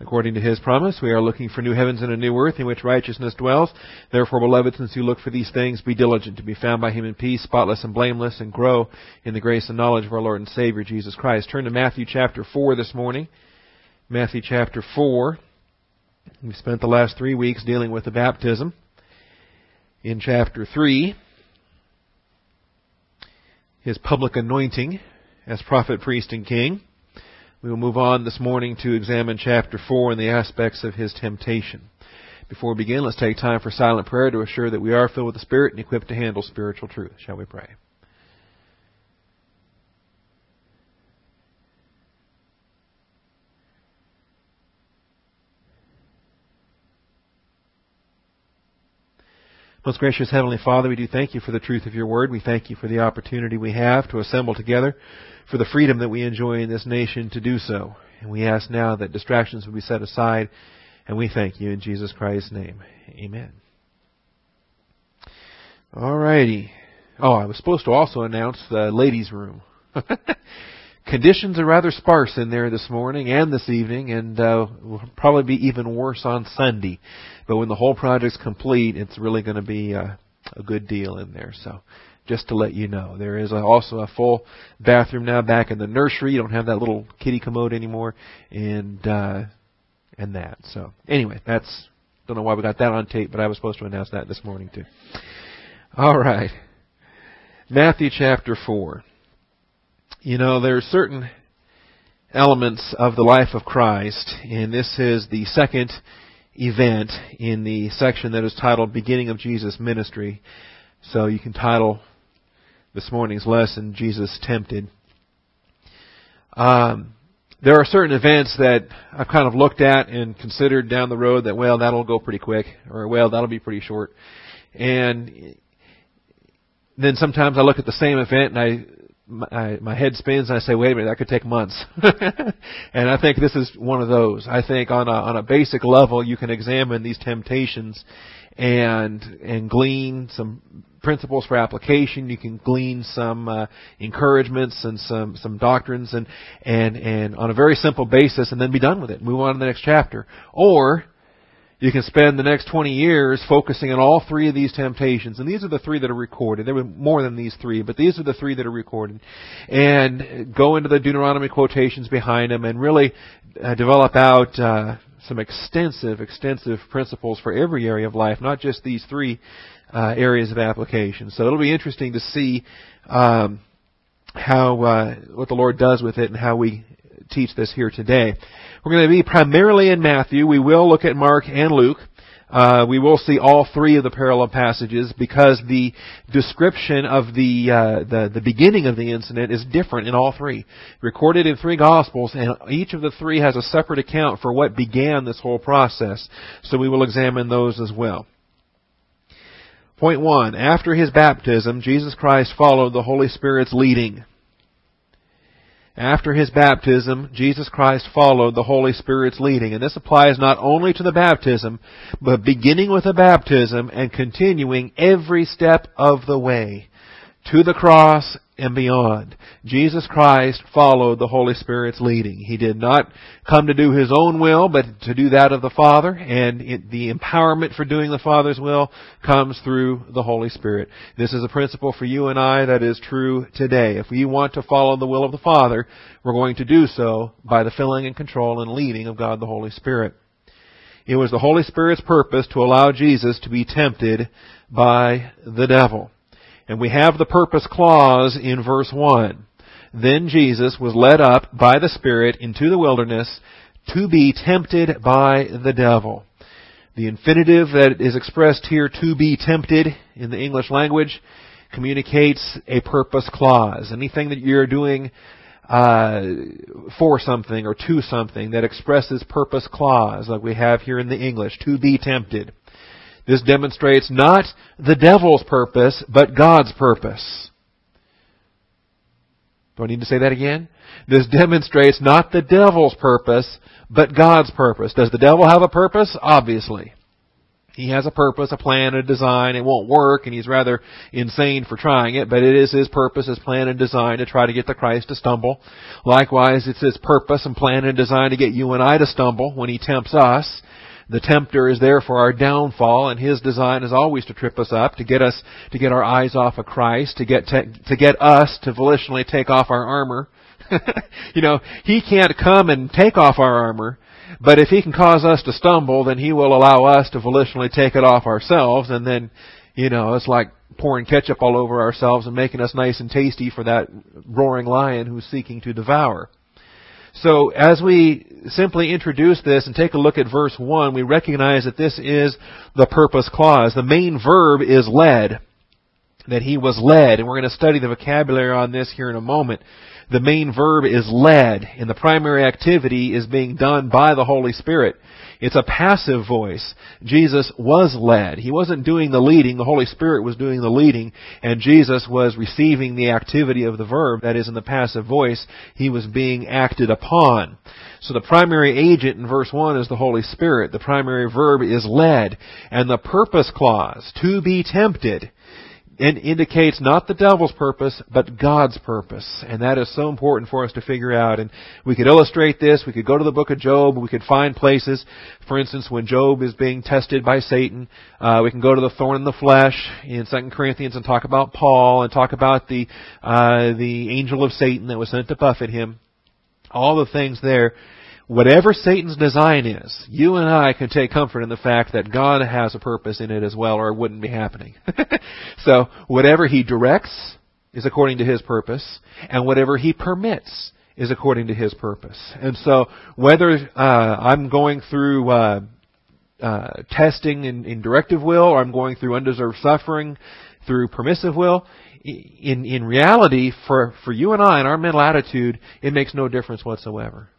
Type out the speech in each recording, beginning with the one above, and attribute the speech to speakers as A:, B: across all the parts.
A: According to his promise, we are looking for new heavens and a new earth in which righteousness dwells. Therefore, beloved, since you look for these things, be diligent to be found by him in peace, spotless and blameless, and grow in the grace and knowledge of our Lord and Savior Jesus Christ. Turn to Matthew chapter 4 this morning. Matthew chapter 4. We've spent the last three weeks dealing with the baptism. In chapter 3, his public anointing as prophet, priest, and king. We will move on this morning to examine chapter 4 and the aspects of his temptation. Before we begin, let's take time for silent prayer to assure that we are filled with the Spirit and equipped to handle spiritual truth. Shall we pray? Most gracious Heavenly Father, we do thank you for the truth of your word. We thank you for the opportunity we have to assemble together for the freedom that we enjoy in this nation to do so. And we ask now that distractions will be set aside, and we thank you in Jesus Christ's name. Amen. All righty. Oh, I was supposed to also announce the ladies' room. Conditions are rather sparse in there this morning and this evening, and uh, will probably be even worse on Sunday. But when the whole project's complete, it's really going to be uh, a good deal in there. So just to let you know. There is also a full bathroom now back in the nursery. You don't have that little kitty commode anymore, and uh, and that. So anyway, that's don't know why we got that on tape, but I was supposed to announce that this morning too. All right, Matthew chapter four. You know there are certain elements of the life of Christ, and this is the second event in the section that is titled "Beginning of Jesus' Ministry." So you can title this morning's lesson, Jesus tempted. Um, there are certain events that I've kind of looked at and considered down the road that, well, that'll go pretty quick, or well, that'll be pretty short. And then sometimes I look at the same event and I, my, my head spins and I say, wait a minute, that could take months. and I think this is one of those. I think on a, on a basic level, you can examine these temptations and, and glean some principles for application. You can glean some uh, encouragements and some some doctrines, and and and on a very simple basis, and then be done with it. Move on to the next chapter, or you can spend the next 20 years focusing on all three of these temptations, and these are the three that are recorded. There were more than these three, but these are the three that are recorded. And go into the Deuteronomy quotations behind them and really uh, develop out uh, some extensive, extensive principles for every area of life, not just these three uh, areas of application. So it'll be interesting to see um, how uh, what the Lord does with it and how we teach this here today. We're going to be primarily in Matthew. We will look at Mark and Luke. Uh, we will see all three of the parallel passages because the description of the, uh, the the beginning of the incident is different in all three, recorded in three gospels, and each of the three has a separate account for what began this whole process. So we will examine those as well. Point one, after his baptism, Jesus Christ followed the Holy Spirit's leading. After his baptism, Jesus Christ followed the Holy Spirit's leading. And this applies not only to the baptism, but beginning with the baptism and continuing every step of the way to the cross and beyond. Jesus Christ followed the Holy Spirit's leading. He did not come to do His own will, but to do that of the Father, and it, the empowerment for doing the Father's will comes through the Holy Spirit. This is a principle for you and I that is true today. If we want to follow the will of the Father, we're going to do so by the filling and control and leading of God the Holy Spirit. It was the Holy Spirit's purpose to allow Jesus to be tempted by the devil. And we have the purpose clause in verse 1. Then Jesus was led up by the Spirit into the wilderness to be tempted by the devil. The infinitive that is expressed here, to be tempted, in the English language, communicates a purpose clause. Anything that you're doing uh, for something or to something that expresses purpose clause, like we have here in the English, to be tempted. This demonstrates not the devil's purpose, but God's purpose. Do I need to say that again? This demonstrates not the devil's purpose, but God's purpose. Does the devil have a purpose? Obviously. He has a purpose, a plan, a design. It won't work, and he's rather insane for trying it, but it is his purpose, his plan and design to try to get the Christ to stumble. Likewise, it's his purpose and plan and design to get you and I to stumble when he tempts us. The tempter is there for our downfall, and his design is always to trip us up, to get us, to get our eyes off of Christ, to get, to, to get us to volitionally take off our armor. you know, he can't come and take off our armor, but if he can cause us to stumble, then he will allow us to volitionally take it off ourselves, and then, you know, it's like pouring ketchup all over ourselves and making us nice and tasty for that roaring lion who's seeking to devour. So as we simply introduce this and take a look at verse 1, we recognize that this is the purpose clause. The main verb is led. That he was led, and we're going to study the vocabulary on this here in a moment. The main verb is led, and the primary activity is being done by the Holy Spirit. It's a passive voice. Jesus was led. He wasn't doing the leading. The Holy Spirit was doing the leading, and Jesus was receiving the activity of the verb, that is in the passive voice. He was being acted upon. So the primary agent in verse 1 is the Holy Spirit. The primary verb is led. And the purpose clause, to be tempted, and indicates not the devil's purpose, but God's purpose. And that is so important for us to figure out. And we could illustrate this. We could go to the book of Job. We could find places. For instance, when Job is being tested by Satan, uh, we can go to the thorn in the flesh in 2 Corinthians and talk about Paul and talk about the, uh, the angel of Satan that was sent to buffet him. All the things there whatever Satan's design is, you and I can take comfort in the fact that God has a purpose in it as well, or it wouldn't be happening. so, whatever he directs is according to his purpose, and whatever he permits is according to his purpose. And so, whether uh, I'm going through uh, uh, testing in, in directive will, or I'm going through undeserved suffering through permissive will, in in reality, for for you and I, in our mental attitude, it makes no difference whatsoever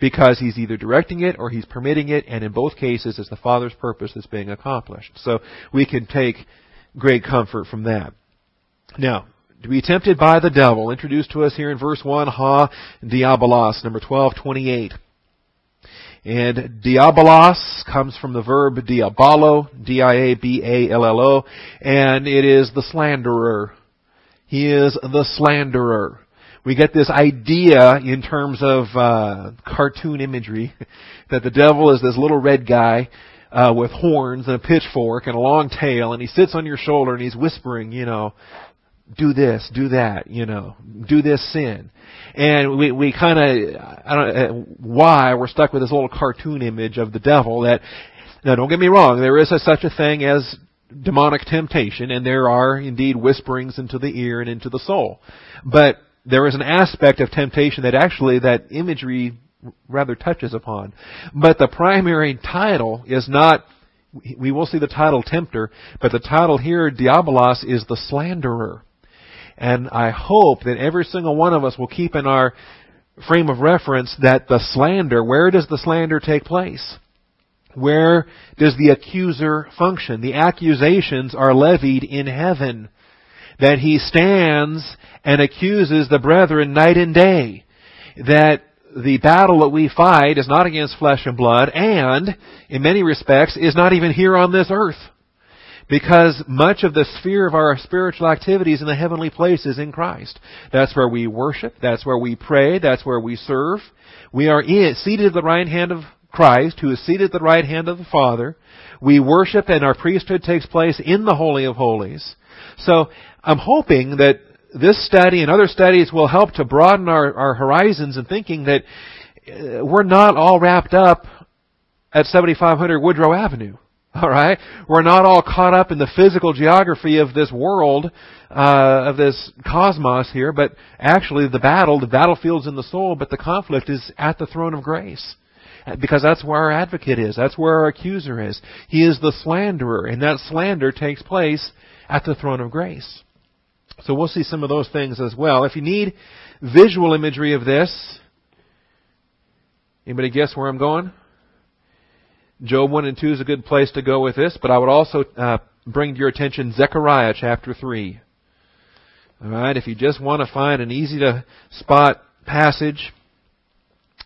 A: because he's either directing it or he's permitting it, and in both cases, it's the Father's purpose that's being accomplished. So we can take great comfort from that. Now, to be tempted by the devil, introduced to us here in verse 1, ha diabolos, number 1228. And diabolos comes from the verb diaballo, D-I-A-B-A-L-L-O, and it is the slanderer. He is the slanderer we get this idea in terms of uh, cartoon imagery that the devil is this little red guy uh, with horns and a pitchfork and a long tail, and he sits on your shoulder and he's whispering, you know, do this, do that, you know, do this sin. And we, we kind of, I don't know why we're stuck with this little cartoon image of the devil that, now don't get me wrong, there is a, such a thing as demonic temptation, and there are indeed whisperings into the ear and into the soul. But there is an aspect of temptation that actually that imagery rather touches upon. But the primary title is not, we will see the title tempter, but the title here, diabolos, is the slanderer. And I hope that every single one of us will keep in our frame of reference that the slander, where does the slander take place? Where does the accuser function? The accusations are levied in heaven that he stands and accuses the brethren night and day. That the battle that we fight is not against flesh and blood and, in many respects, is not even here on this earth. Because much of the sphere of our spiritual activities in the heavenly places in Christ. That's where we worship, that's where we pray, that's where we serve. We are in, seated at the right hand of Christ, who is seated at the right hand of the Father. We worship and our priesthood takes place in the Holy of Holies. So I'm hoping that this study and other studies will help to broaden our, our horizons and thinking that uh, we're not all wrapped up at 7500 Woodrow Avenue. All right, we're not all caught up in the physical geography of this world, uh, of this cosmos here, but actually the battle, the battlefield's in the soul, but the conflict is at the throne of grace. Because that's where our advocate is. That's where our accuser is. He is the slanderer, and that slander takes place at the throne of grace. So we'll see some of those things as well. If you need visual imagery of this, anybody guess where I'm going? Job 1 and 2 is a good place to go with this, but I would also uh, bring to your attention Zechariah chapter 3. Alright, if you just want to find an easy to spot passage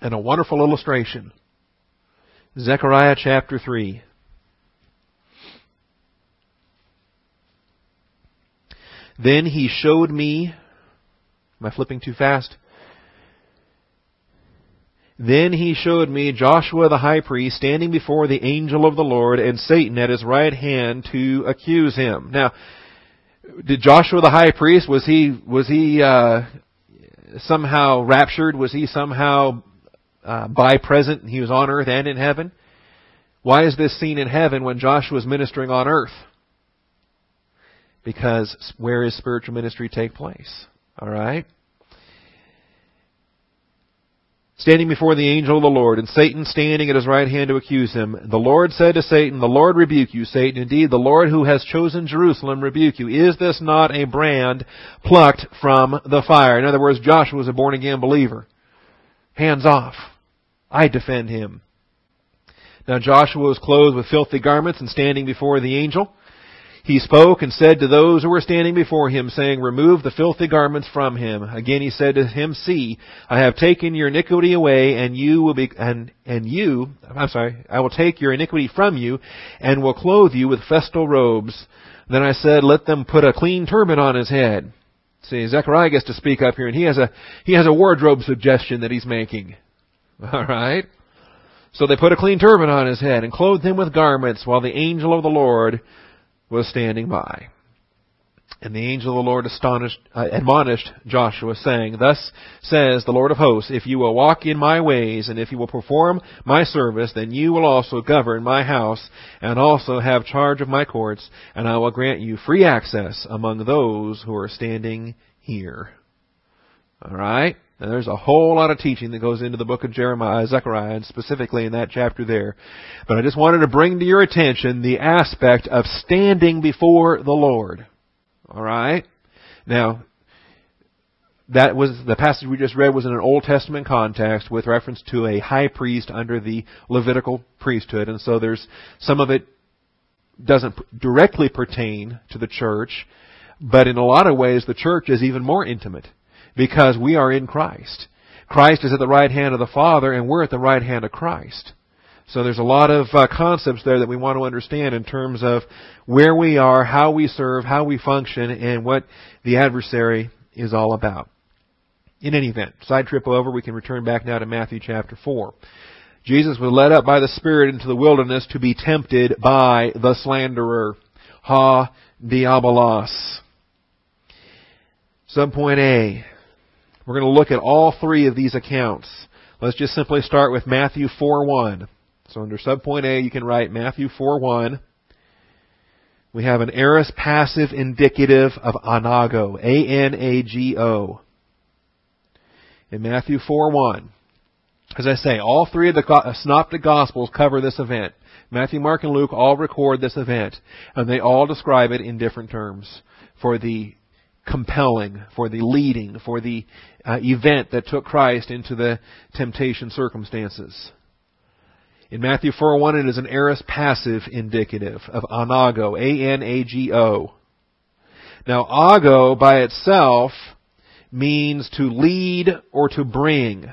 A: and a wonderful illustration. Zechariah chapter 3. Then he showed me, am I flipping too fast? Then he showed me Joshua the high priest standing before the angel of the Lord and Satan at his right hand to accuse him. Now, did Joshua the high priest, was he, was he, uh, somehow raptured? Was he somehow, uh, by present? He was on earth and in heaven? Why is this scene in heaven when Joshua is ministering on earth? Because where is spiritual ministry take place? Alright? standing before the angel of the Lord, and Satan standing at his right hand to accuse him. The Lord said to Satan, The Lord rebuke you, Satan. Indeed, the Lord who has chosen Jerusalem rebuke you. Is this not a brand plucked from the fire? In other words, Joshua was a born again believer. Hands off. I defend him. Now Joshua was clothed with filthy garments and standing before the angel. He spoke and said to those who were standing before him, saying, Remove the filthy garments from him. Again he said to him, See, I have taken your iniquity away, and you will be, and, and you, I'm sorry, I will take your iniquity from you, and will clothe you with festal robes. Then I said, Let them put a clean turban on his head. See, Zechariah gets to speak up here, and he has a, he has a wardrobe suggestion that he's making. Alright? So they put a clean turban on his head, and clothed him with garments, while the angel of the Lord was standing by. And the angel of the Lord uh, admonished Joshua, saying, Thus says the Lord of hosts, If you will walk in my ways, and if you will perform my service, then you will also govern my house, and also have charge of my courts, and I will grant you free access among those who are standing here. Alright? And there's a whole lot of teaching that goes into the book of Jeremiah, Zechariah, and specifically in that chapter there. But I just wanted to bring to your attention the aspect of standing before the Lord. Alright? Now, that was, the passage we just read was in an Old Testament context with reference to a high priest under the Levitical priesthood, and so there's, some of it doesn't directly pertain to the church, but in a lot of ways the church is even more intimate because we are in Christ. Christ is at the right hand of the Father and we're at the right hand of Christ. So there's a lot of uh, concepts there that we want to understand in terms of where we are, how we serve, how we function, and what the adversary is all about. In any event, side trip over, we can return back now to Matthew chapter 4. Jesus was led up by the Spirit into the wilderness to be tempted by the slanderer. Ha diabolos. Subpoint A. We're going to look at all three of these accounts. Let's just simply start with Matthew 4:1. So under subpoint A, you can write Matthew 4:1. We have an aorist passive indicative of anago, A-N-A-G-O. In Matthew 4:1. As I say, all three of the synoptic gospels cover this event. Matthew, Mark, and Luke all record this event, and they all describe it in different terms for the compelling, for the leading, for the uh, event that took Christ into the temptation circumstances. In Matthew 4:1, it is an aorist passive indicative of anago, A-N-A-G-O. Now, ago by itself means to lead or to bring.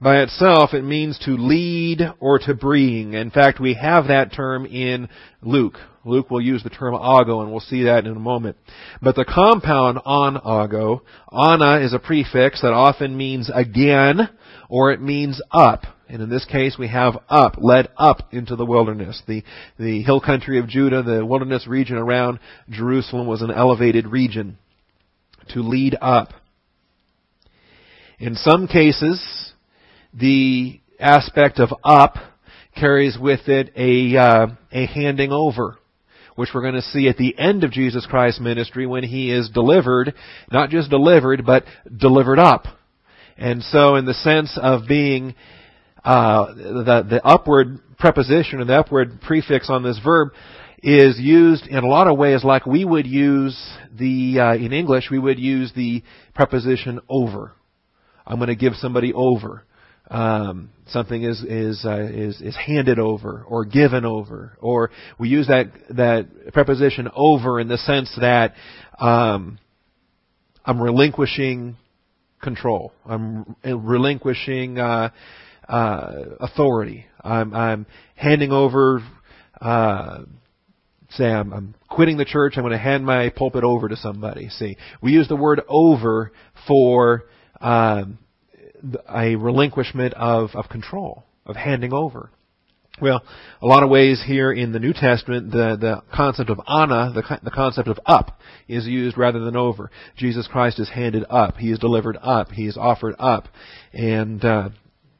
A: By itself, it means to lead or to bring. In fact, we have that term in Luke. Luke will use the term ago, and we'll see that in a moment. But the compound on ago, ana is a prefix that often means again, or it means up. And in this case, we have up, led up into the wilderness. The, the hill country of Judah, the wilderness region around Jerusalem was an elevated region to lead up. In some cases, the aspect of up carries with it a, uh, a handing over, which we're going to see at the end of Jesus Christ's ministry when he is delivered, not just delivered, but delivered up. And so in the sense of being, uh, the, the upward preposition or the upward prefix on this verb is used in a lot of ways like we would use the, uh, in English, we would use the preposition over. I'm going to give somebody over um, something is is uh, is is handed over or given over, or we use that that preposition over in the sense that um, I'm relinquishing control. I'm relinquishing uh, uh, authority. I'm I'm handing over uh, say I'm, I'm quitting the church, I'm going to hand my pulpit over to somebody. See, we use the word over for um, a relinquishment of, of control, of handing over. Well, a lot of ways here in the New Testament, the, the concept of ana, the, the concept of up, is used rather than over. Jesus Christ is handed up. He is delivered up. He is offered up. And uh,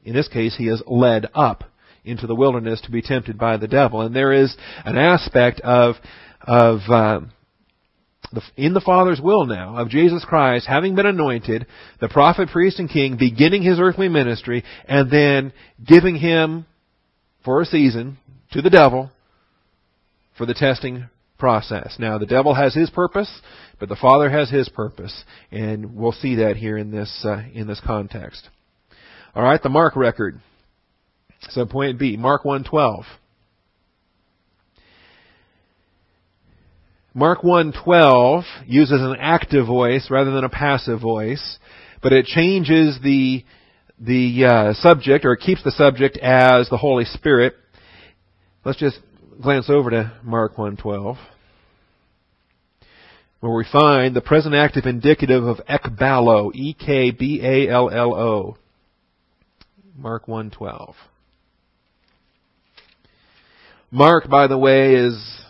A: in this case, he is led up into the wilderness to be tempted by the devil. And there is an aspect of, of uh, in the Father's will now of Jesus Christ having been anointed, the prophet, priest, and king, beginning his earthly ministry, and then giving him for a season to the devil for the testing process. Now, the devil has his purpose, but the Father has his purpose, and we'll see that here in this uh, in this context. All right, the Mark record. So point B, Mark 1:12. Mark 1:12 uses an active voice rather than a passive voice, but it changes the the uh, subject or it keeps the subject as the Holy Spirit. Let's just glance over to Mark 1:12 where we find the present active indicative of ekballo, E K B A L L O. Mark 1:12. Mark, by the way, is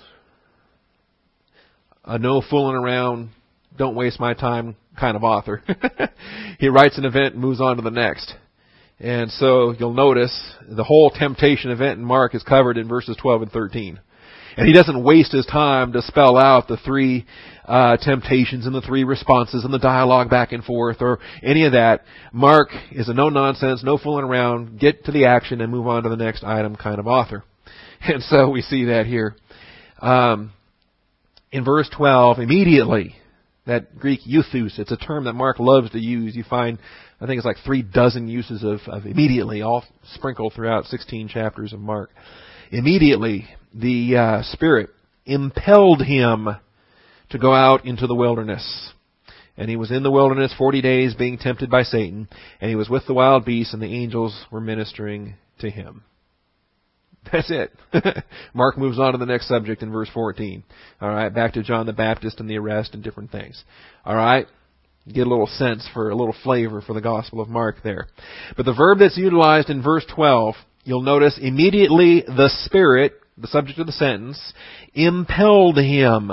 A: a no fooling around, don't waste my time kind of author. he writes an event and moves on to the next. And so you'll notice the whole temptation event in Mark is covered in verses 12 and 13. And he doesn't waste his time to spell out the three uh, temptations and the three responses and the dialogue back and forth or any of that. Mark is a no nonsense, no fooling around, get to the action and move on to the next item kind of author. And so we see that here. Um, in verse 12, immediately, that Greek euthus, it's a term that Mark loves to use. You find, I think it's like three dozen uses of, of immediately, all sprinkled throughout 16 chapters of Mark. Immediately, the uh, Spirit impelled him to go out into the wilderness. And he was in the wilderness 40 days being tempted by Satan, and he was with the wild beasts, and the angels were ministering to him. That's it. Mark moves on to the next subject in verse 14. All right, back to John the Baptist and the arrest and different things. All right, get a little sense for a little flavor for the Gospel of Mark there. But the verb that's utilized in verse 12, you'll notice immediately the Spirit, the subject of the sentence, impelled him.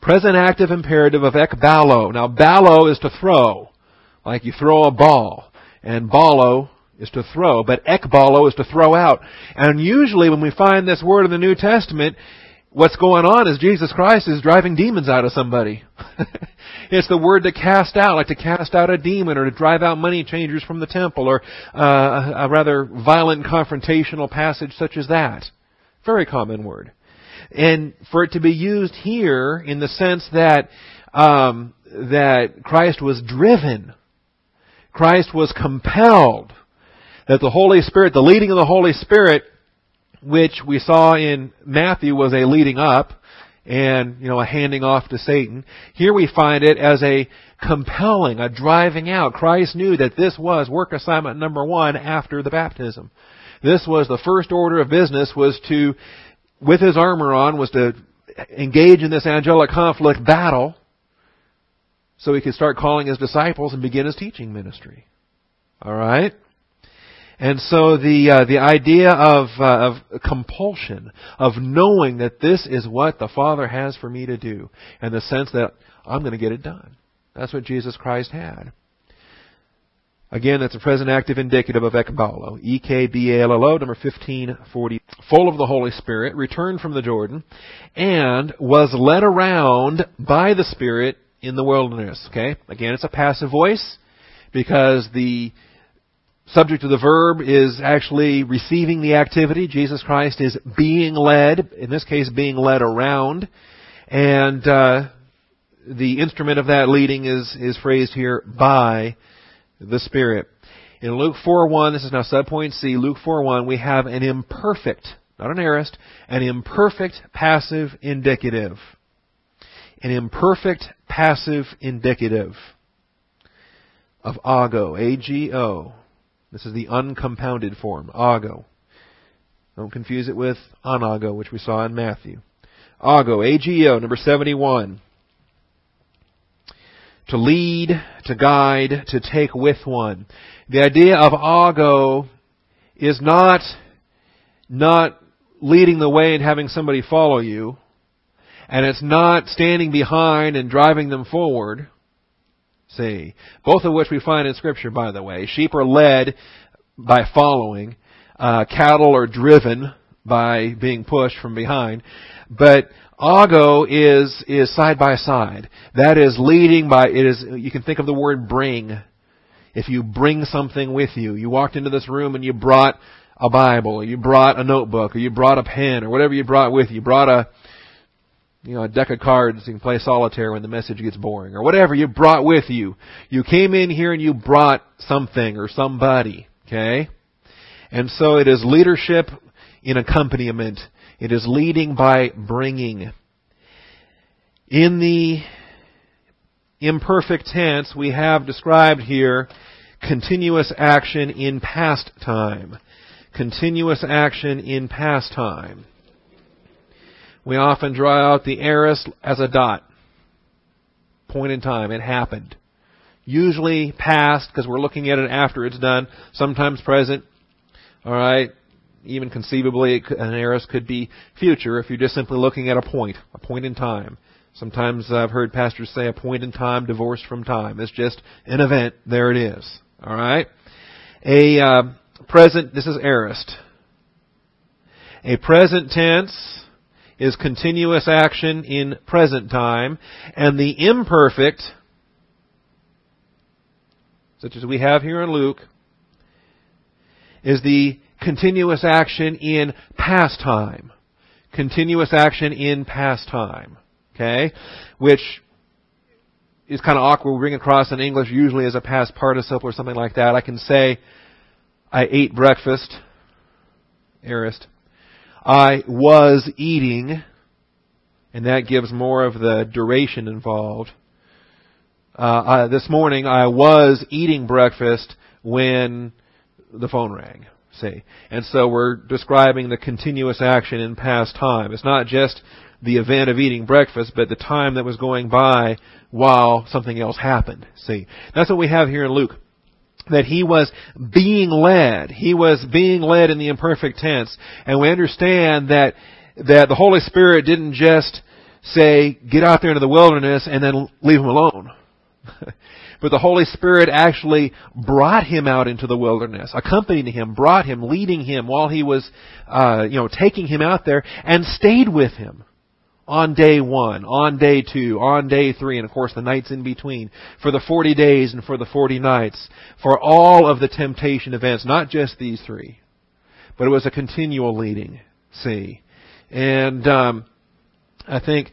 A: Present active imperative of ekballo. Now, ballo is to throw, like you throw a ball. And ballo is to throw, but ekballo is to throw out. And usually when we find this word in the New Testament, what's going on is Jesus Christ is driving demons out of somebody. it's the word to cast out, like to cast out a demon or to drive out money changers from the temple or uh, a rather violent confrontational passage such as that. Very common word. And for it to be used here in the sense that um, that Christ was driven, Christ was compelled, that the Holy Spirit, the leading of the Holy Spirit, which we saw in Matthew was a leading up and, you know, a handing off to Satan. Here we find it as a compelling, a driving out. Christ knew that this was work assignment number one after the baptism. This was the first order of business was to, with his armor on, was to engage in this angelic conflict battle so he could start calling his disciples and begin his teaching ministry. Alright? And so the uh, the idea of uh, of compulsion, of knowing that this is what the Father has for me to do, and the sense that I'm going to get it done. That's what Jesus Christ had. Again, that's a present active indicative of ekballo. E-K-B-A-L-L-O, number 1540. Full of the Holy Spirit, returned from the Jordan, and was led around by the Spirit in the wilderness. Okay? Again, it's a passive voice, because the subject of the verb is actually receiving the activity. Jesus Christ is being led, in this case being led around, and uh, the instrument of that leading is, is phrased here by the Spirit. In Luke 4.1, this is now subpoint C, Luke 4.1, we have an imperfect, not an aorist, an imperfect passive indicative. An imperfect passive indicative of ago, A-G-O. This is the uncompounded form, ago. Don't confuse it with anago, which we saw in Matthew. Ago, A-G-O, number 71. To lead, to guide, to take with one. The idea of Ago is not, not leading the way and having somebody follow you. And it's not standing behind and driving them forward. See, both of which we find in Scripture, by the way. Sheep are led by following. Uh, cattle are driven by being pushed from behind. But ago is is side by side. That is leading by it is you can think of the word bring. If you bring something with you, you walked into this room and you brought a Bible, or you brought a notebook, or you brought a pen, or whatever you brought with you. You brought a you know, a deck of cards you can play solitaire when the message gets boring, or whatever you brought with you. You came in here and you brought something or somebody, okay? And so it is leadership in accompaniment. It is leading by bringing. In the imperfect tense, we have described here continuous action in past time. Continuous action in past time. We often draw out the aorist as a dot. Point in time. It happened. Usually past, because we're looking at it after it's done. Sometimes present. Alright. Even conceivably, an aorist could be future if you're just simply looking at a point. A point in time. Sometimes I've heard pastors say a point in time divorced from time. It's just an event. There it is. Alright. A uh, present, this is aorist. A present tense is continuous action in present time, and the imperfect, such as we have here in Luke, is the continuous action in past time. Continuous action in past time. Okay? Which is kind of awkward. We bring across in English usually as a past participle or something like that. I can say, I ate breakfast, aorist. I was eating, and that gives more of the duration involved. Uh, I, this morning I was eating breakfast when the phone rang. See, and so we're describing the continuous action in past time. It's not just the event of eating breakfast, but the time that was going by while something else happened. See, that's what we have here in Luke that he was being led. He was being led in the imperfect tense. And we understand that, that the Holy Spirit didn't just say, get out there into the wilderness and then leave him alone. but the Holy Spirit actually brought him out into the wilderness, accompanied him, brought him, leading him while he was, uh, you know, taking him out there and stayed with him on day one, on day two, on day three, and of course the nights in between, for the 40 days and for the 40 nights, for all of the temptation events, not just these three. But it was a continual leading, see. And, um, I think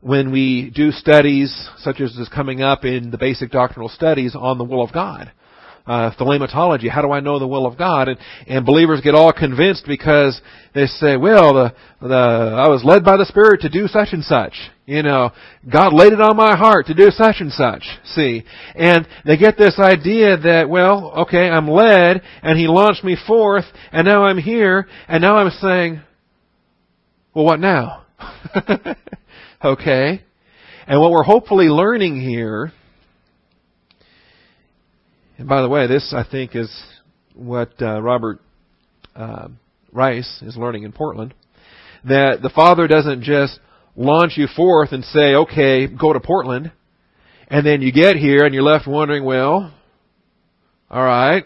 A: when we do studies, such as is coming up in the basic doctrinal studies on the will of God, uh. How do I know the will of God? And, and believers get all convinced because they say, well, the, the, I was led by the Spirit to do such and such. You know, God laid it on my heart to do such and such. See? And they get this idea that, well, okay, I'm led, and He launched me forth, and now I'm here, and now I'm saying, well, what now? okay? And what we're hopefully learning here and by the way, this I think is what uh, Robert uh, Rice is learning in Portland. That the Father doesn't just launch you forth and say, okay, go to Portland. And then you get here and you're left wondering, well, alright.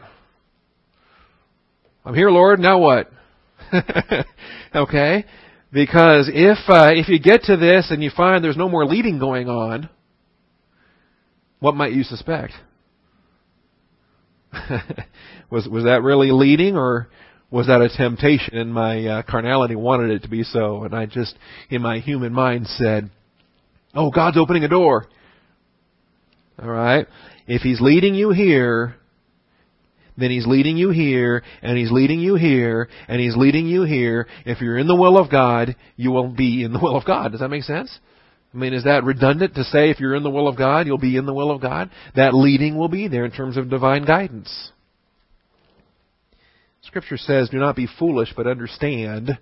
A: I'm here, Lord, now what? okay? Because if, uh, if you get to this and you find there's no more leading going on, what might you suspect? was was that really leading, or was that a temptation? And my uh, carnality wanted it to be so, and I just, in my human mind, said, "Oh, God's opening a door." All right, if He's leading you here, then He's leading you here, and He's leading you here, and He's leading you here. If you're in the will of God, you will be in the will of God. Does that make sense? I mean, is that redundant to say if you're in the will of God, you'll be in the will of God? That leading will be there in terms of divine guidance. Scripture says, do not be foolish, but understand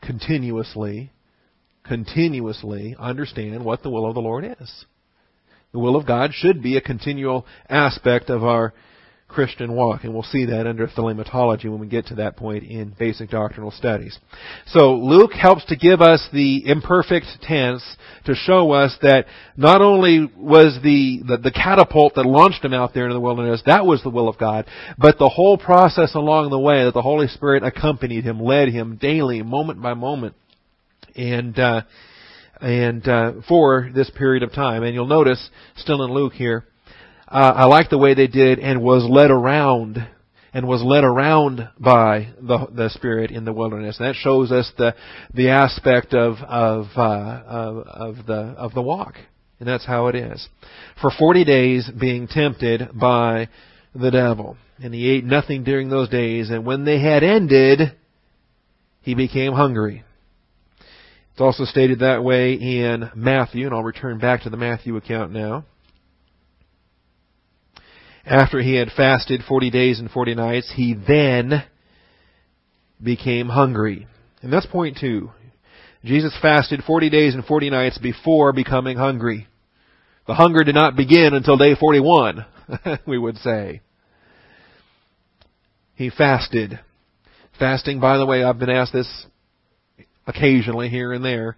A: continuously. continuously understand what the will of the Lord is. The will of God should be a continual aspect of our Christian walk, and we'll see that under thelematology when we get to that point in basic doctrinal studies. So Luke helps to give us the imperfect tense to show us that not only was the, the, the catapult that launched him out there into the wilderness, that was the will of God, but the whole process along the way that the Holy Spirit accompanied him, led him daily, moment by moment, and uh, and uh, for this period of time. And you'll notice, still in Luke here, uh, I like the way they did and was led around and was led around by the the Spirit in the wilderness. And that shows us the the aspect of of, uh, of of the of the walk, and that's how it is. For forty days, being tempted by the devil, and he ate nothing during those days. And when they had ended, he became hungry. It's also stated that way in Matthew, and I'll return back to the Matthew account now after he had fasted 40 days and 40 nights, he then became hungry. And that's point two. Jesus fasted 40 days and 40 nights before becoming hungry. The hunger did not begin until day 41, we would say. He fasted. Fasting, by the way, I've been asked this occasionally here and there.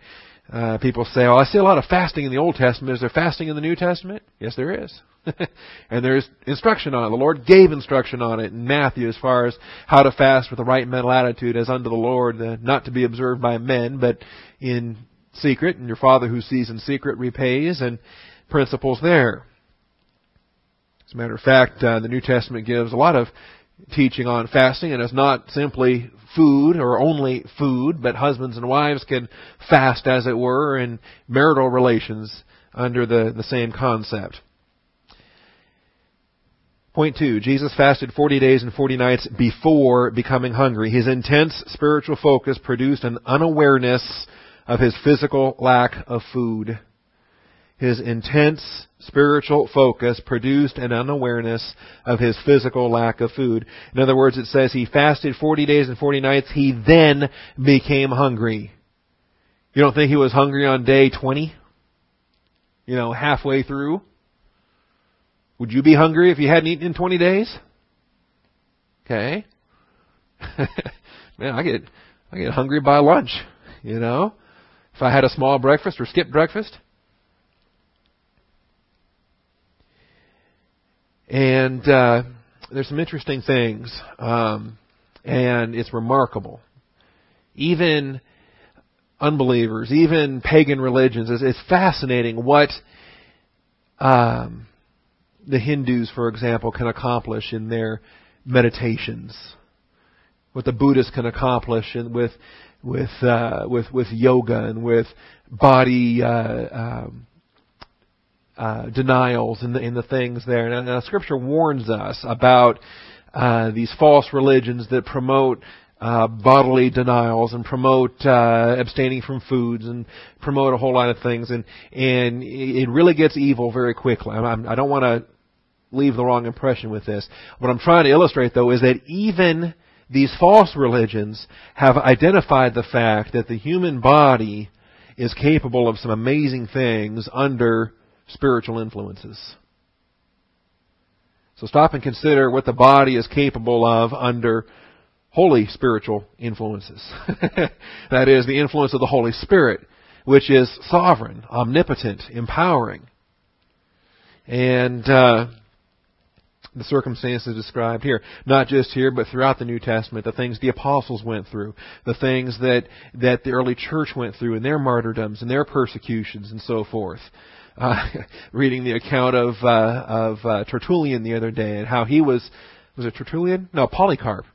A: Uh, people say, "Oh, I see a lot of fasting in the Old Testament. Is there fasting in the New Testament?" Yes, there is. and there's instruction on it. The Lord gave instruction on it in Matthew as far as how to fast with the right mental attitude as unto the Lord, not to be observed by men, but in secret, and your Father who sees in secret repays, and principles there. As a matter of fact, uh, the New Testament gives a lot of teaching on fasting, and it's not simply food or only food, but husbands and wives can fast, as it were, in marital relations under the, the same concept. Point two, Jesus fasted 40 days and 40 nights before becoming hungry. His intense spiritual focus produced an unawareness of his physical lack of food. His intense spiritual focus produced an unawareness of his physical lack of food. In other words, it says he fasted 40 days and 40 nights. He then became hungry. You don't think he was hungry on day 20? You know, halfway through? Would you be hungry if you hadn't eaten in 20 days? Okay. Man, I get, I get hungry by lunch, you know? If I had a small breakfast or skipped breakfast. And, uh, there's some interesting things, um, and it's remarkable. Even unbelievers, even pagan religions, it's, it's fascinating what, um, the Hindus, for example, can accomplish in their meditations, what the Buddhists can accomplish in, with with uh, with with yoga and with body uh, um, uh, denials and the, in the things there. And, and Scripture warns us about uh, these false religions that promote uh, bodily denials and promote uh, abstaining from foods and promote a whole lot of things and and it really gets evil very quickly. I'm, I don't want to leave the wrong impression with this. What I'm trying to illustrate though is that even these false religions have identified the fact that the human body is capable of some amazing things under spiritual influences. So stop and consider what the body is capable of under holy spiritual influences. that is, the influence of the Holy Spirit, which is sovereign, omnipotent, empowering. And uh, the circumstances described here. Not just here, but throughout the New Testament, the things the apostles went through, the things that, that the early church went through in their martyrdoms and their persecutions and so forth. Uh, reading the account of, uh, of, uh, Tertullian the other day and how he was, was it Tertullian? No, Polycarp.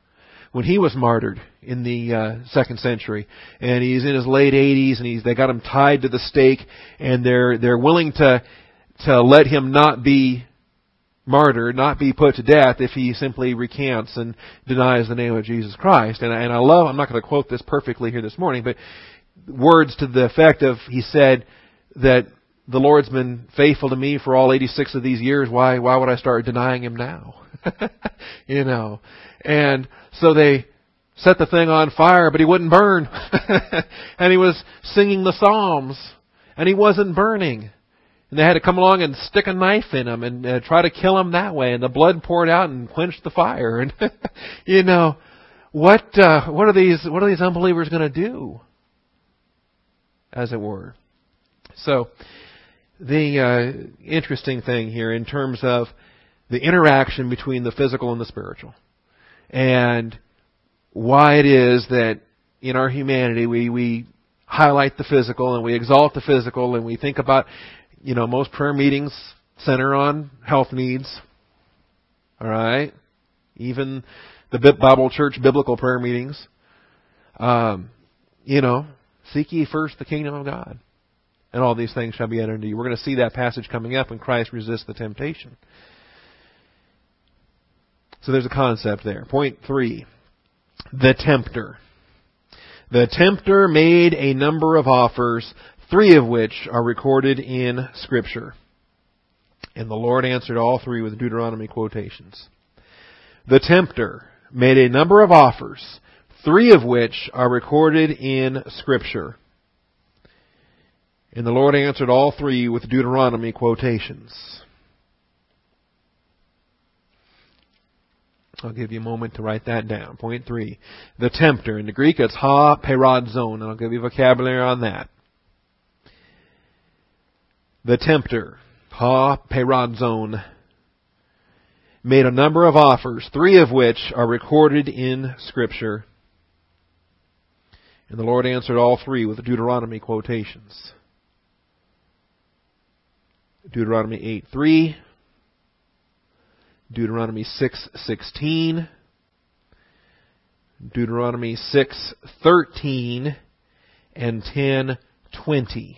A: When he was martyred in the uh, second century, and he's in his late 80s, and he's they got him tied to the stake, and they're they're willing to to let him not be martyred, not be put to death if he simply recants and denies the name of Jesus Christ. And, and I love, I'm not going to quote this perfectly here this morning, but words to the effect of, he said that the Lord's been faithful to me for all 86 of these years. Why, why would I start denying him now? you know. And so they set the thing on fire, but he wouldn't burn. and he was singing the Psalms, and he wasn't burning. And they had to come along and stick a knife in him and uh, try to kill him that way, and the blood poured out and quenched the fire. And you know, what uh, what are these what are these unbelievers going to do? As it were. So, the uh, interesting thing here in terms of the interaction between the physical and the spiritual, and why it is that in our humanity we we highlight the physical and we exalt the physical and we think about you know, most prayer meetings center on health needs. All right? Even the Bible Church biblical prayer meetings. Um, you know, seek ye first the kingdom of God. And all these things shall be added unto you. We're going to see that passage coming up when Christ resists the temptation. So there's a concept there. Point three. The tempter. The tempter made a number of offers, three of which are recorded in Scripture. And the Lord answered all three with Deuteronomy quotations. The tempter made a number of offers, three of which are recorded in Scripture. And the Lord answered all three with Deuteronomy quotations. I'll give you a moment to write that down. Point three. The tempter. In the Greek, it's ha peirazon. And I'll give you vocabulary on that the tempter, Ha Peirazon, made a number of offers, three of which are recorded in Scripture. And the Lord answered all three with Deuteronomy quotations. Deuteronomy 8 3, Deuteronomy 6 16, Deuteronomy 6 13, and 10 20.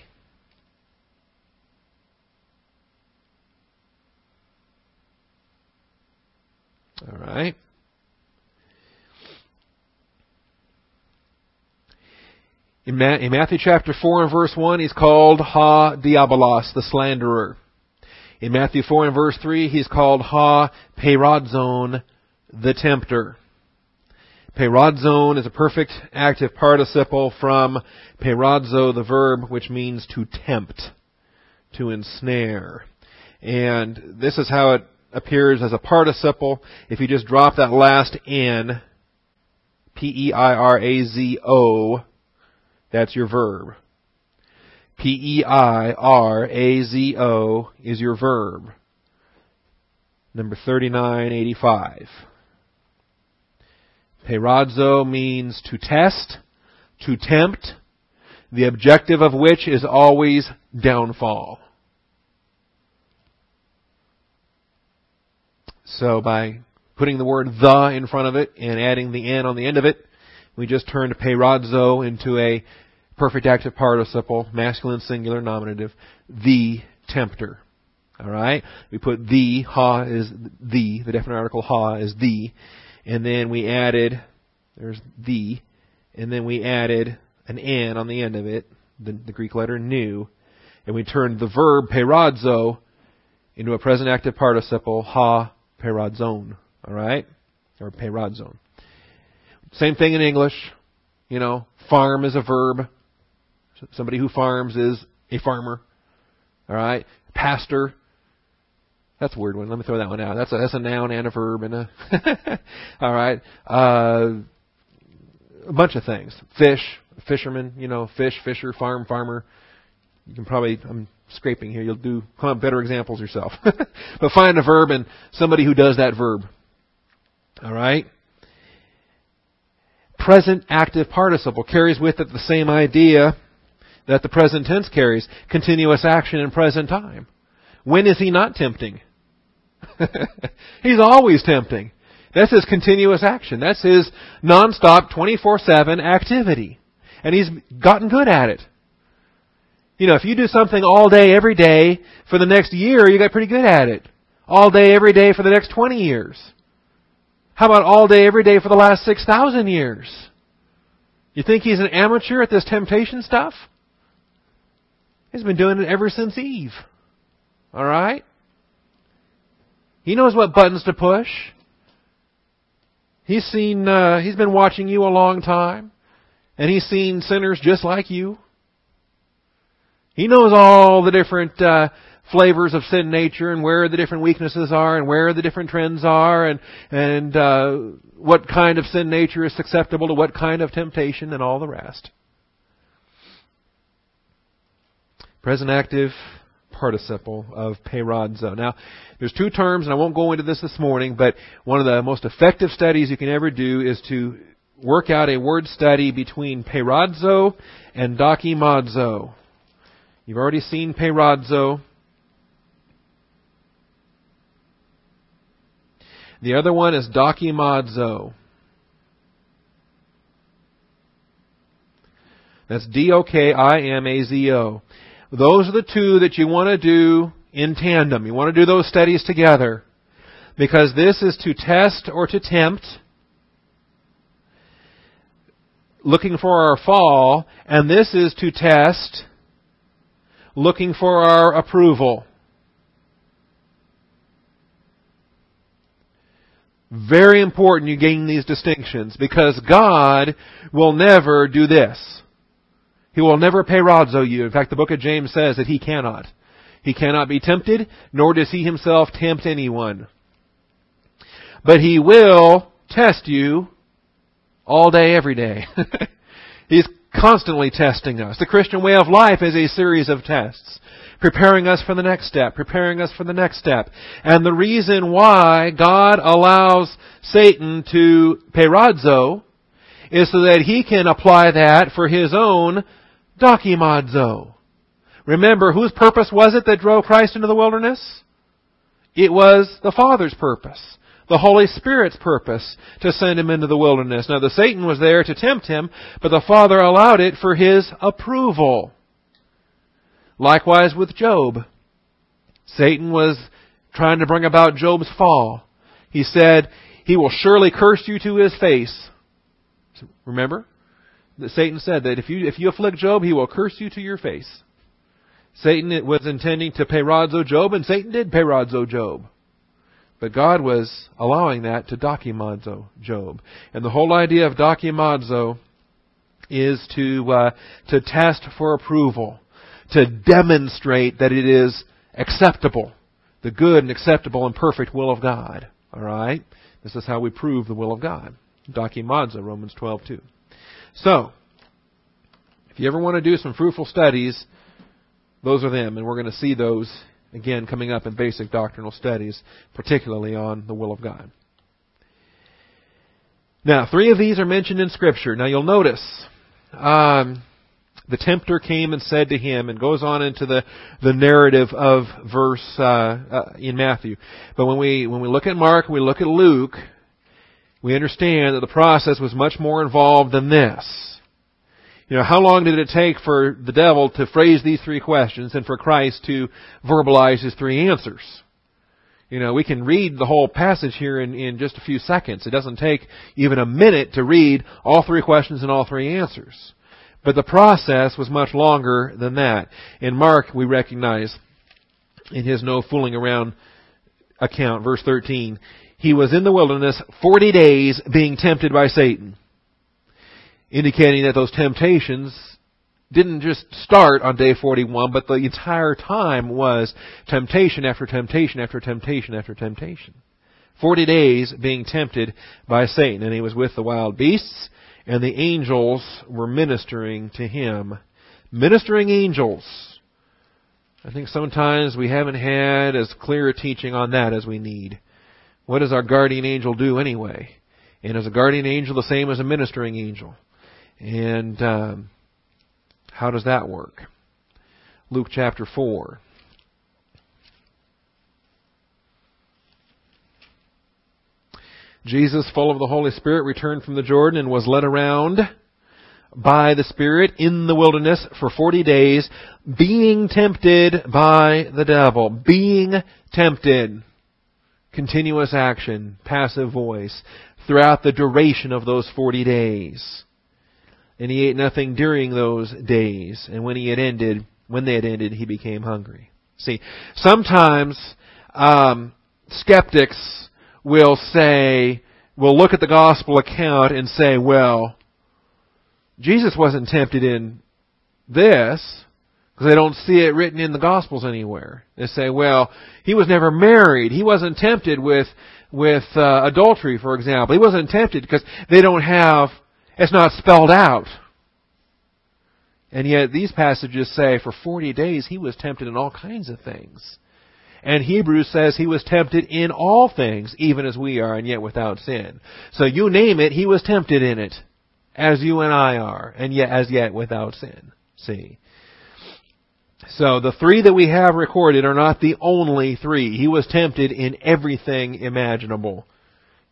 A: All right. In, Matthew chapter 4 and verse 1, he's called Ha Diabolos, the slanderer. In Matthew 4 and verse 3, he's called Ha Peirazon, the tempter. Peirazon is a perfect active participle from peirazo, the verb, which means to tempt, to ensnare. And this is how it appears as a participle. If you just drop that last N, P-E-I-R-A-Z-O, that's your verb. P-E-I-R-A-Z-O is your verb. Number 3985. Peirazo means to test, to tempt, the objective of which is always downfall. So by putting the word the in front of it and adding the n on the end of it, we just turned peirazo into a perfect active participle, masculine singular nominative, the tempter. Alright? We put the, ha is the, the definite article ha is the, and then we added, there's the, and then we added an n on the end of it, the, the Greek letter nu, and we turned the verb peirazo into a present active participle, ha peirazon. All right? Or peirazon. Same thing in English. You know, farm is a verb. Somebody who farms is a farmer. All right? Pastor. That's a weird one. Let me throw that one out. That's a, that's a noun and a verb and a. all right. Uh, a bunch of things. Fish, fisherman. You know, fish, fisher, farm, farmer. You can probably. I'm scraping here. You'll do come better examples yourself. but find a verb and somebody who does that verb. All right? Present active participle carries with it the same idea that the present tense carries continuous action in present time. When is he not tempting? He's always tempting. That's his continuous action. That's his nonstop 24-7 activity. And he's gotten good at it. You know, if you do something all day, every day for the next year, you get pretty good at it. All day, every day for the next 20 years. How about all day, every day for the last 6,000 years? You think he's an amateur at this temptation stuff? He's been doing it ever since Eve. Alright? He knows what buttons to push. He's seen, uh, he's been watching you a long time. And he's seen sinners just like you. He knows all the different, uh, flavors of sin nature and where the different weaknesses are and where the different trends are and, and, uh, what kind of sin nature is susceptible to what kind of temptation and all the rest. Present active participle of peirazo. Now, there's two terms, and I won't go into this this morning, but one of the most effective studies you can ever do is to work out a word study between peirazo and dokimazo. You've already seen peirazo. The other one is dokimazo. That's D-O-K-I-M-A-Z-O. Those are the two that you want to do in tandem. You want to do those studies together. Because this is to test or to tempt, looking for our fall, and this is to test, looking for our approval. Very important you gain these distinctions because God will never do this. He will never peirazo you. In fact, the book of James says that he cannot. He cannot be tempted, nor does he himself tempt anyone. But he will test you all day, every day. He's constantly testing us. The Christian way of life is a series of tests, preparing us for the next step, preparing us for the next step. And the reason why God allows Satan to pay peirazo is so that he can apply that for his own dokimazo. Remember, whose purpose was it that drove Christ into the wilderness? It was the Father's purpose. The Holy Spirit's purpose to send him into the wilderness. Now the Satan was there to tempt him, but the Father allowed it for his approval. Likewise with Job. Satan was trying to bring about Job's fall. He said, he will surely curse you to his face. Remember? That Satan said that if you, if you afflict Job, he will curse you to your face. Satan was intending to peirazo Job, and Satan did peirazo Job. But God was allowing that to dokimazo Job. And the whole idea of dokimazo is to, uh, to test for approval, to demonstrate that it is acceptable, the good and acceptable and perfect will of God. Alright? This is how we prove the will of God. Dokimazo, Romans 12:2. So, if you ever want to do some fruitful studies, those are them, and we're going to see those again coming up in basic doctrinal studies, particularly on the will of God. Now, three of these are mentioned in Scripture. Now, you'll notice um, the tempter came and said to him, and goes on into the the narrative of verse uh, uh, in Matthew. But when we when we look at Mark, we look at Luke, we understand that the process was much more involved than this. You know, how long did it take for the devil to phrase these three questions and for Christ to verbalize his three answers? You know, we can read the whole passage here in, in just a few seconds. It doesn't take even a minute to read all three questions and all three answers. But the process was much longer than that. In Mark, we recognize in his no fooling around account, verse 13, he was in the wilderness 40 days being tempted by Satan. Indicating that those temptations didn't just start on day 41, but the entire time was temptation after temptation after temptation after temptation. 40 days being tempted by Satan, and he was with the wild beasts, and the angels were ministering to him. Ministering angels. I think sometimes we haven't had as clear a teaching on that as we need. What does our guardian angel do anyway? And is a guardian angel the same as a ministering angel? And um, how does that work? Luke chapter 4. Jesus, full of the Holy Spirit, returned from the Jordan and was led around by the Spirit in the wilderness for 40 days, being tempted by the devil. Being tempted continuous action, passive voice, throughout the duration of those 40 days. And he ate nothing during those days. And when he had ended, when they had ended, he became hungry. See, sometimes um, skeptics will say will look at the gospel account and say, well, Jesus wasn't tempted in this, because they don't see it written in the gospels anywhere. They say, well, he was never married. He wasn't tempted with, with uh, adultery, for example. He wasn't tempted because they don't have, it's not spelled out. And yet these passages say for 40 days he was tempted in all kinds of things. And Hebrews says he was tempted in all things, even as we are, and yet without sin. So you name it, he was tempted in it, as you and I are, and yet as yet without sin. See. So the three that we have recorded are not the only three. He was tempted in everything imaginable,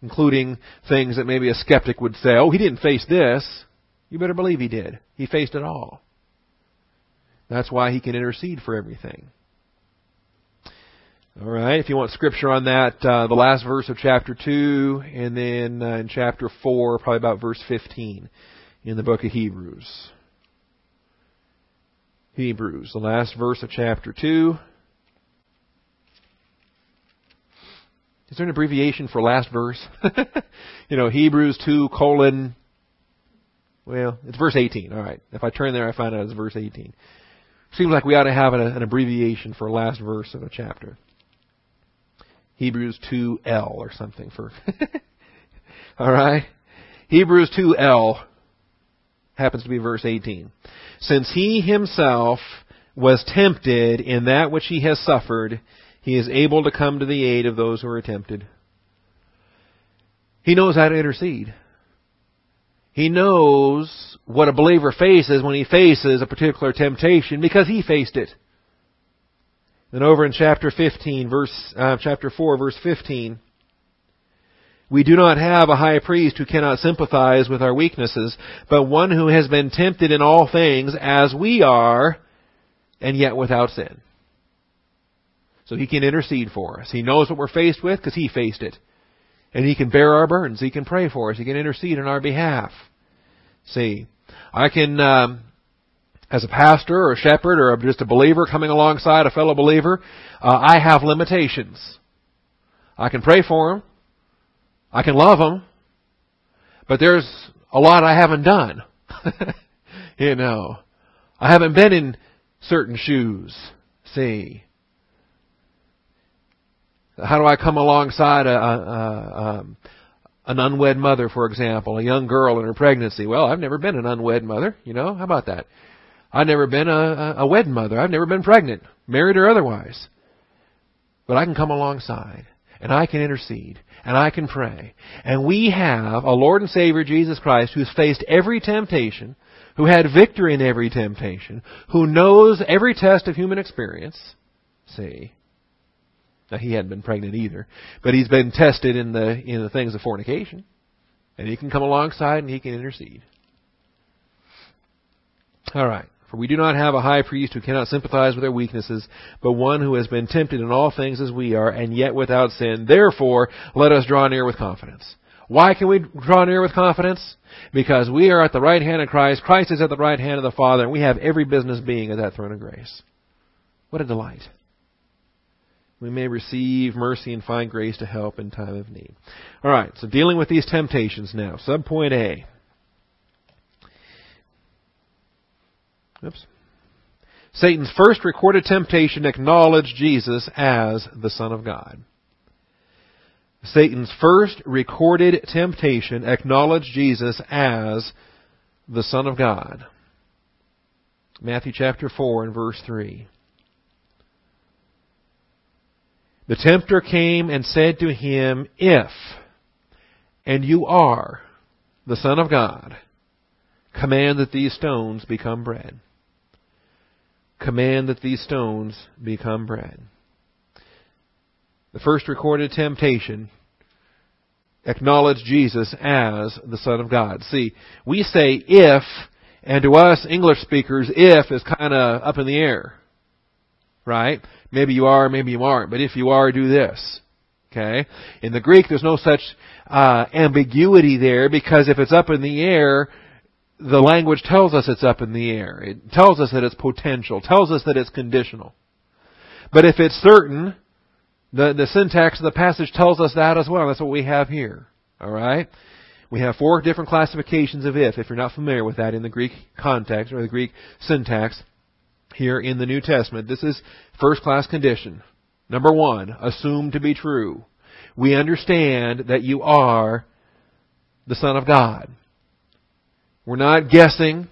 A: including things that maybe a skeptic would say, oh, he didn't face this. You better believe he did. He faced it all. That's why he can intercede for everything. All right. If you want scripture on that, uh, the last verse of chapter two, and then uh, in chapter four, probably about verse fifteen, in the book of Hebrews. Hebrews, the last verse of chapter two. Is there an abbreviation for last verse? you know, Hebrews 2 colon, well, it's verse 18. All right. If I turn there, I find out it's verse 18. Seems like we ought to have an, an abbreviation for last verse of a chapter. Hebrews 2L or something for. All right? Hebrews 2L happens to be verse 18. Since he himself was tempted in that which he has suffered, he is able to come to the aid of those who are tempted. He knows how to intercede. He knows what a believer faces when he faces a particular temptation because he faced it. Then over in chapter 15, verse, uh, chapter 4, verse 15, we do not have a high priest who cannot sympathize with our weaknesses, but one who has been tempted in all things as we are, and yet without sin. So he can intercede for us. He knows what we're faced with because he faced it. And He can bear our burdens. He can pray for us. He can intercede on our behalf. See, I can, um, as a pastor or a shepherd or just a believer coming alongside a fellow believer, uh, I have limitations. I can pray for them. I can love them. But there's a lot I haven't done. you know, I haven't been in certain shoes. See, how do I come alongside a, a, a, um, an unwed mother, for example, a young girl in her pregnancy? Well, I've never been an unwed mother. You know, how about that? I've never been a, a wed mother. I've never been pregnant, married or otherwise. But I can come alongside and I can intercede and I can pray. And we have a Lord and Savior Jesus Christ who's faced every temptation, who had victory in every temptation, who knows every test of human experience. See, now he hadn't been pregnant either, but he's been tested in the in the things of fornication, and he can come alongside and he can intercede. All right. For we do not have a high priest who cannot sympathize with our weaknesses, but one who has been tempted in all things as we are, and yet without sin. Therefore, let us draw near with confidence. Why can we draw near with confidence? Because we are at the right hand of Christ, Christ is at the right hand of the Father, and we have every business being at that throne of grace. What a delight we may receive mercy and find grace to help in time of need. All right, so dealing with these temptations now. Subpoint A. Oops. Satan's first recorded temptation acknowledged Jesus as the Son of God. Satan's first recorded temptation acknowledged Jesus as the Son of God. Matthew chapter 4 and verse 3. The tempter came and said to him, If, and you are, the Son of God, command that these stones become bread. Command that these stones become bread. The first recorded temptation acknowledged Jesus as the Son of God. See, we say if, and to us English speakers, if is kind of up in the air. Right? Maybe you are, maybe you aren't. But if you are, do this. Okay? In the Greek, there's no such uh, ambiguity there because if it's up in the air, the language tells us it's up in the air. It tells us that it's potential. Tells us that it's conditional. But if it's certain, the, the syntax of the passage tells us that as well. That's what we have here. Alright? We have four different classifications of if, if you're not familiar with that in the Greek context or the Greek syntax here in the New Testament. This is first class condition. Number one, assumed to be true. We understand that you are the Son of God. We're not guessing.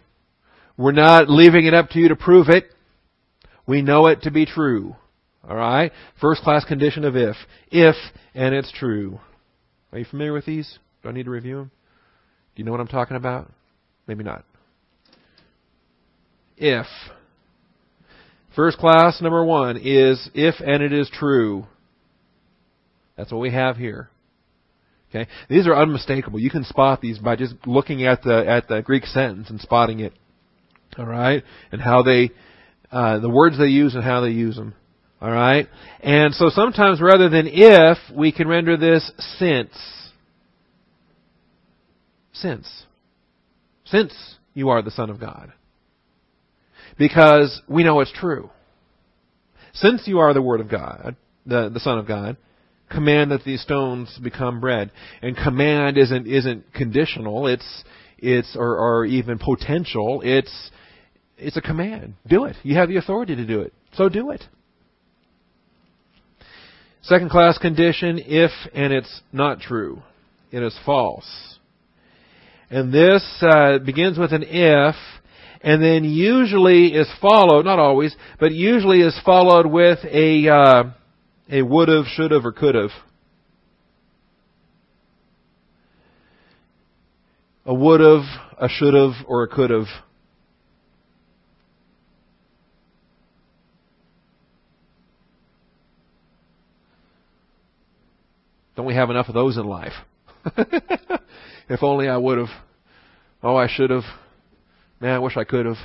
A: We're not leaving it up to you to prove it. We know it to be true. Alright? First class condition of if. If, and it's true. Are you familiar with these? Do I need to review them? Do you know what I'm talking about? Maybe not. If. First class number one is if and it is true. That's what we have here. Okay? These are unmistakable. You can spot these by just looking at the at the Greek sentence and spotting it. All right? And how they uh, the words they use and how they use them. All right? And so sometimes rather than if, we can render this since. Since. Since you are the Son of God. Because we know it's true. Since you are the Word of God, the, the Son of God, command that these stones become bread. And command isn't, isn't conditional, it's, it's, or, or even potential, it's, it's a command. Do it. You have the authority to do it. So do it. Second class condition, if and it's not true. It is false. And this uh, begins with an if, and then usually is followed, not always, but usually is followed with a, uh, a would've, should've, or could've. A would've, a should've, or a could've. Don't we have enough of those in life? if only I would have. Oh, I should have. Man, I wish I could have.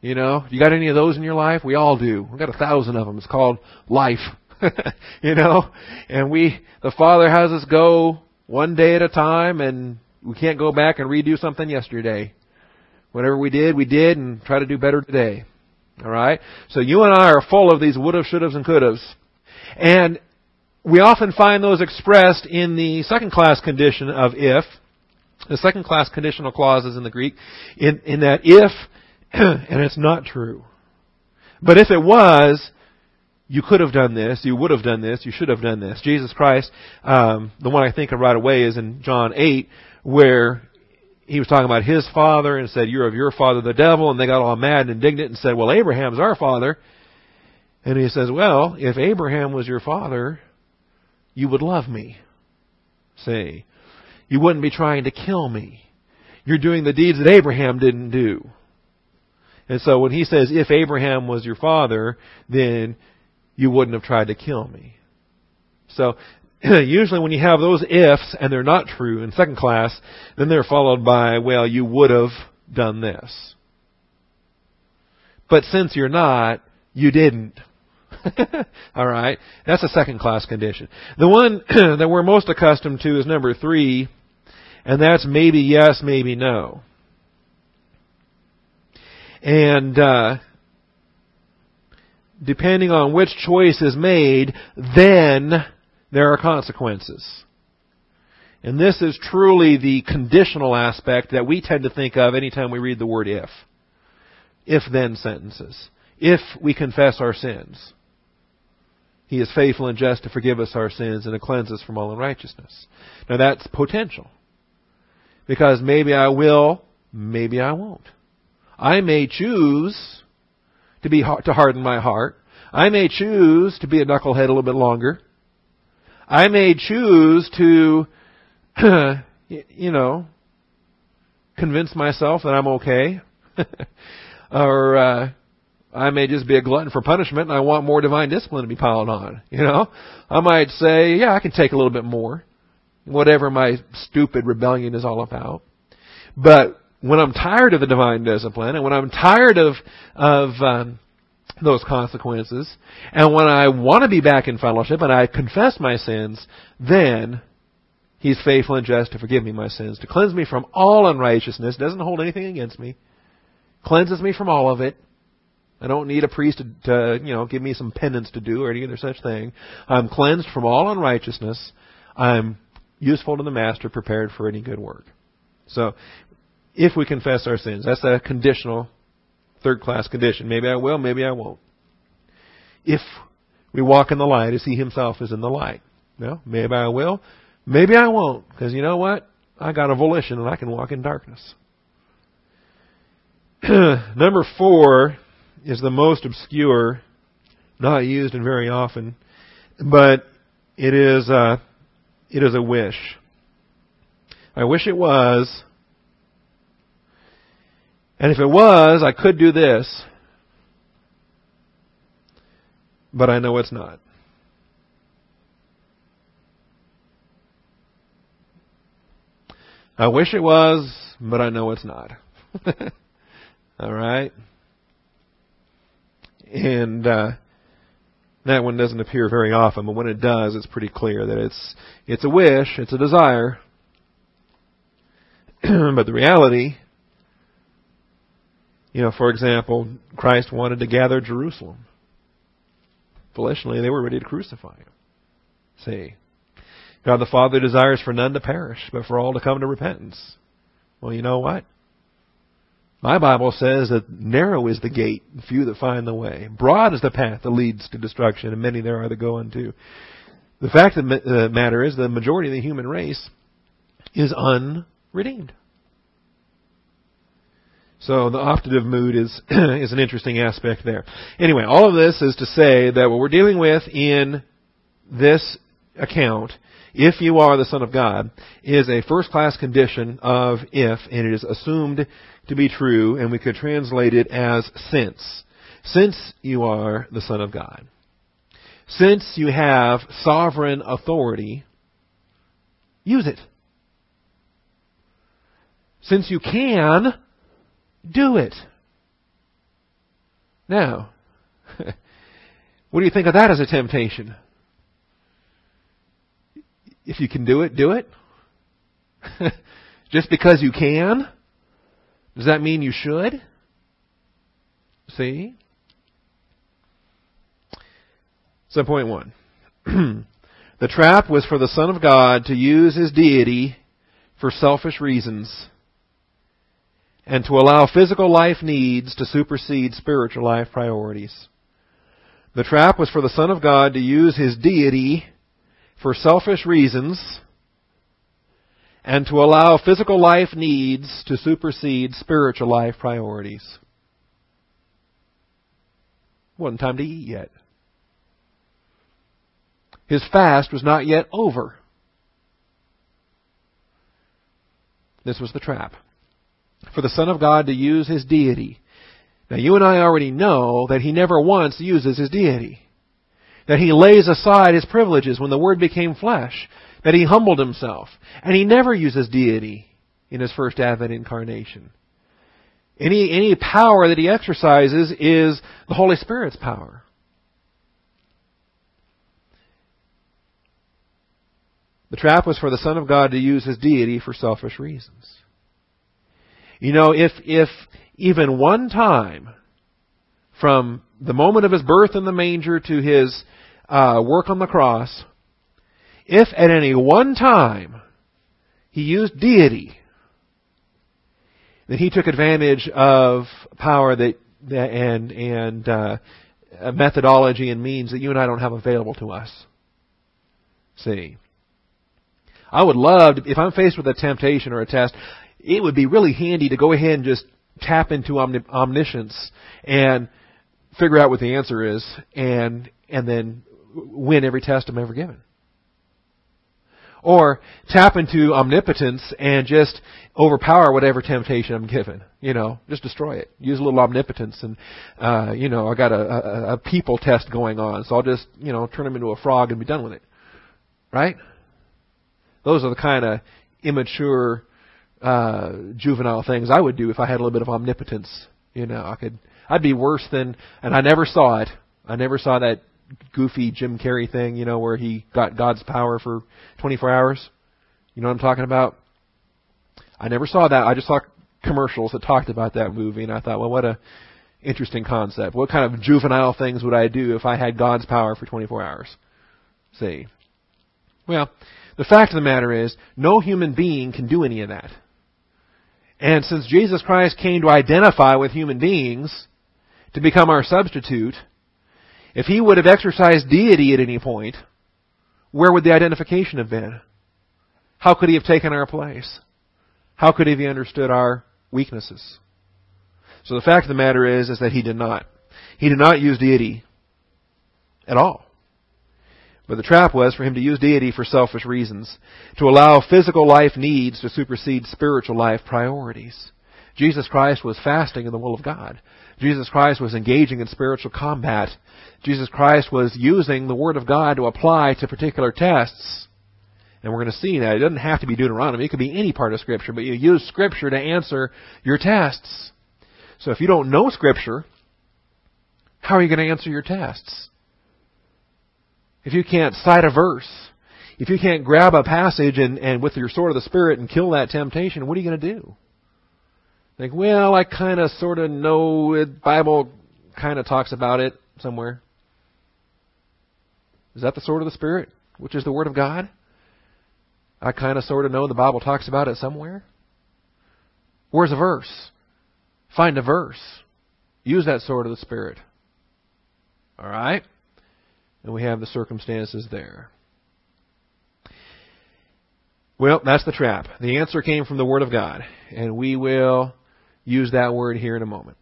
A: You know, you got any of those in your life? We all do. We've got a thousand of them. It's called life. you know, and we, the Father has us go one day at a time, and we can't go back and redo something yesterday. Whatever we did, we did, and try to do better today. All right. So you and I are full of these would have, should've, and could haves. And we often find those expressed in the second class condition of if, the second class conditional clauses in the Greek, in, in that if, and it's not true. But if it was, you could have done this, you would have done this, you should have done this. Jesus Christ, um, the one I think of right away is in John 8, where he was talking about his father and said, You're of your father the devil, and they got all mad and indignant and said, Well, Abraham's our father. And he says, Well, if Abraham was your father, you would love me. Say, you wouldn't be trying to kill me. You're doing the deeds that Abraham didn't do. And so when he says, if Abraham was your father, then you wouldn't have tried to kill me. So, usually when you have those ifs and they're not true in second class, then they're followed by, well, you would have done this. But since you're not, you didn't. All right. That's a second class condition. The one that we're most accustomed to is number three, and that's maybe yes, maybe no. And, uh, depending on which choice is made, then there are consequences. And this is truly the conditional aspect that we tend to think of anytime we read the word if. If then sentences. If we confess our sins. He is faithful and just to forgive us our sins and to cleanse us from all unrighteousness. Now that's potential. Because maybe I will, maybe I won't. I may choose to be to harden my heart. I may choose to be a knucklehead a little bit longer. I may choose to, you know, convince myself that I'm okay, or uh, I may just be a glutton for punishment and I want more divine discipline to be piled on. You know? I might say, yeah, I can take a little bit more. Whatever my stupid rebellion is all about. But when I'm tired of the divine discipline and when I'm tired of, of, um, those consequences, and when I want to be back in fellowship and I confess my sins, then He's faithful and just to forgive me my sins, to cleanse me from all unrighteousness, doesn't hold anything against me, cleanses me from all of it, I don't need a priest to, to, you know, give me some penance to do or any other such thing. I'm cleansed from all unrighteousness. I'm useful to the master, prepared for any good work. So, if we confess our sins, that's a conditional, third class condition. Maybe I will, maybe I won't. If we walk in the light as he himself is in the light. Well, maybe I will, maybe I won't, because you know what? I got a volition and I can walk in darkness. Number four is the most obscure, not used and very often, but it is a, it is a wish. I wish it was, and if it was, I could do this, but I know it's not. I wish it was, but I know it's not. All right? And uh, that one doesn't appear very often, but when it does, it's pretty clear that it's it's a wish, it's a desire. but the reality, you know, for example, Christ wanted to gather Jerusalem. Volitionally, they were ready to crucify him. See, God the Father desires for none to perish, but for all to come to repentance. Well, you know what? My Bible says that narrow is the gate, few that find the way. Broad is the path that leads to destruction, and many there are that go unto. The fact of the uh, matter is the majority of the human race is unredeemed. So the optative mood is is an interesting aspect there. Anyway, all of this is to say that what we're dealing with in this account if you are the Son of God, is a first class condition of if, and it is assumed to be true, and we could translate it as since. Since you are the Son of God. Since you have sovereign authority, use it. Since you can, do it. Now, what do you think of that as a temptation? If you can do it, do it. Just because you can, does that mean you should? See? So, point one. the trap was for the Son of God to use his deity for selfish reasons and to allow physical life needs to supersede spiritual life priorities. The trap was for the Son of God to use his deity for selfish reasons and to allow physical life needs to supersede spiritual life priorities. Wasn't time to eat yet. His fast was not yet over. This was the trap. For the Son of God to use his deity. Now you and I already know that he never once uses his deity. That he lays aside his privileges when the Word became flesh. That he humbled himself. And he never uses deity in his first Advent incarnation. Any, any power that he exercises is the Holy Spirit's power. The trap was for the Son of God to use his deity for selfish reasons. You know, if, if even one time from the moment of his birth in the manger to his uh, work on the cross, if at any one time he used deity, then he took advantage of power that, that and and uh, methodology and means that you and I don't have available to us. See, I would love to, if I'm faced with a temptation or a test, it would be really handy to go ahead and just tap into omniscience and figure out what the answer is and and then win every test I'm ever given. Or tap into omnipotence and just overpower whatever temptation I'm given. You know, just destroy it. Use a little omnipotence and, uh, you know, I got a, a, a people test going on, so I'll just, you know, turn him into a frog and be done with it. Right? Those are the kind of immature, uh, juvenile things I would do if I had a little bit of omnipotence. You know, I could, I'd be worse than, and I never saw it. I never saw that goofy Jim Carrey thing, you know, where he got God's power for 24 hours. You know what I'm talking about? I never saw that. I just saw commercials that talked about that movie, and I thought, well, what a interesting concept. What kind of juvenile things would I do if I had God's power for 24 hours? See. Well, The fact of the matter is, no human being can do any of that. And since Jesus Christ came to identify with human beings, to become our substitute, if he would have exercised deity at any point, where would the identification have been? How could he have taken our place? How could he have understood our weaknesses? So the fact of the matter is, is that he did not. He did not use deity at all. But the trap was for him to use deity for selfish reasons, to allow physical life needs to supersede spiritual life priorities. Jesus Christ was fasting in the will of God. Jesus Christ was engaging in spiritual combat. Jesus Christ was using the Word of God to apply to particular tests. And we're going to see that. It doesn't have to be Deuteronomy. It could be any part of Scripture, but you use Scripture to answer your tests. So if you don't know Scripture, how are you going to answer your tests? If you can't cite a verse, if you can't grab a passage and, and with your sword of the Spirit and kill that temptation, what are you going to do? Think, well, I kind of sort of know it. Bible kind of talks about it somewhere. Is that the sword of the Spirit, which is the Word of God? I kind of sort of know the Bible talks about it somewhere. Where's a verse? Find a verse. Use that sword of the Spirit. All right? And we have the circumstances there. Well, that's the trap. The answer came from the Word of God. And we will use that word here in a moment.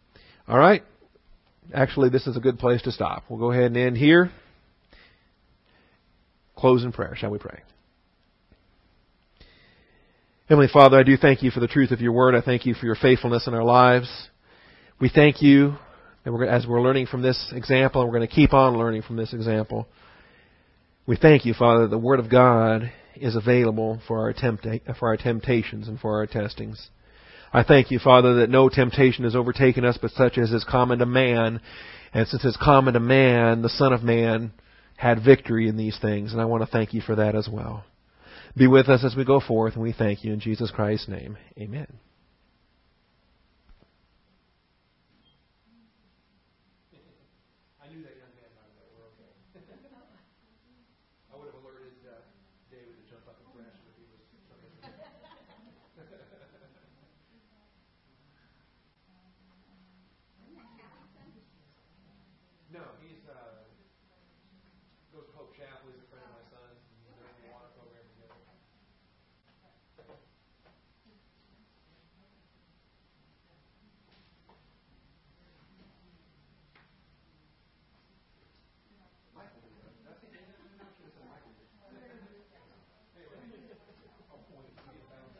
A: All right? Actually, this is a good place to stop. We'll go ahead and end here. Close in prayer. Shall we pray? Heavenly Father, I do thank you for the truth of your word. I thank you for your faithfulness in our lives. We thank you that we're, as we're learning from this example, and we're going to keep on learning from this example. We thank you, Father, that the Word of God is available for our, tempta- for our temptations and for our testings. I thank you, Father, that no temptation has overtaken us but such as is common to man. And since it's common to man, the Son of Man had victory in these things. And I want to thank you for that as well. Be with us as we go forth, and we thank you in Jesus Christ's name. Amen.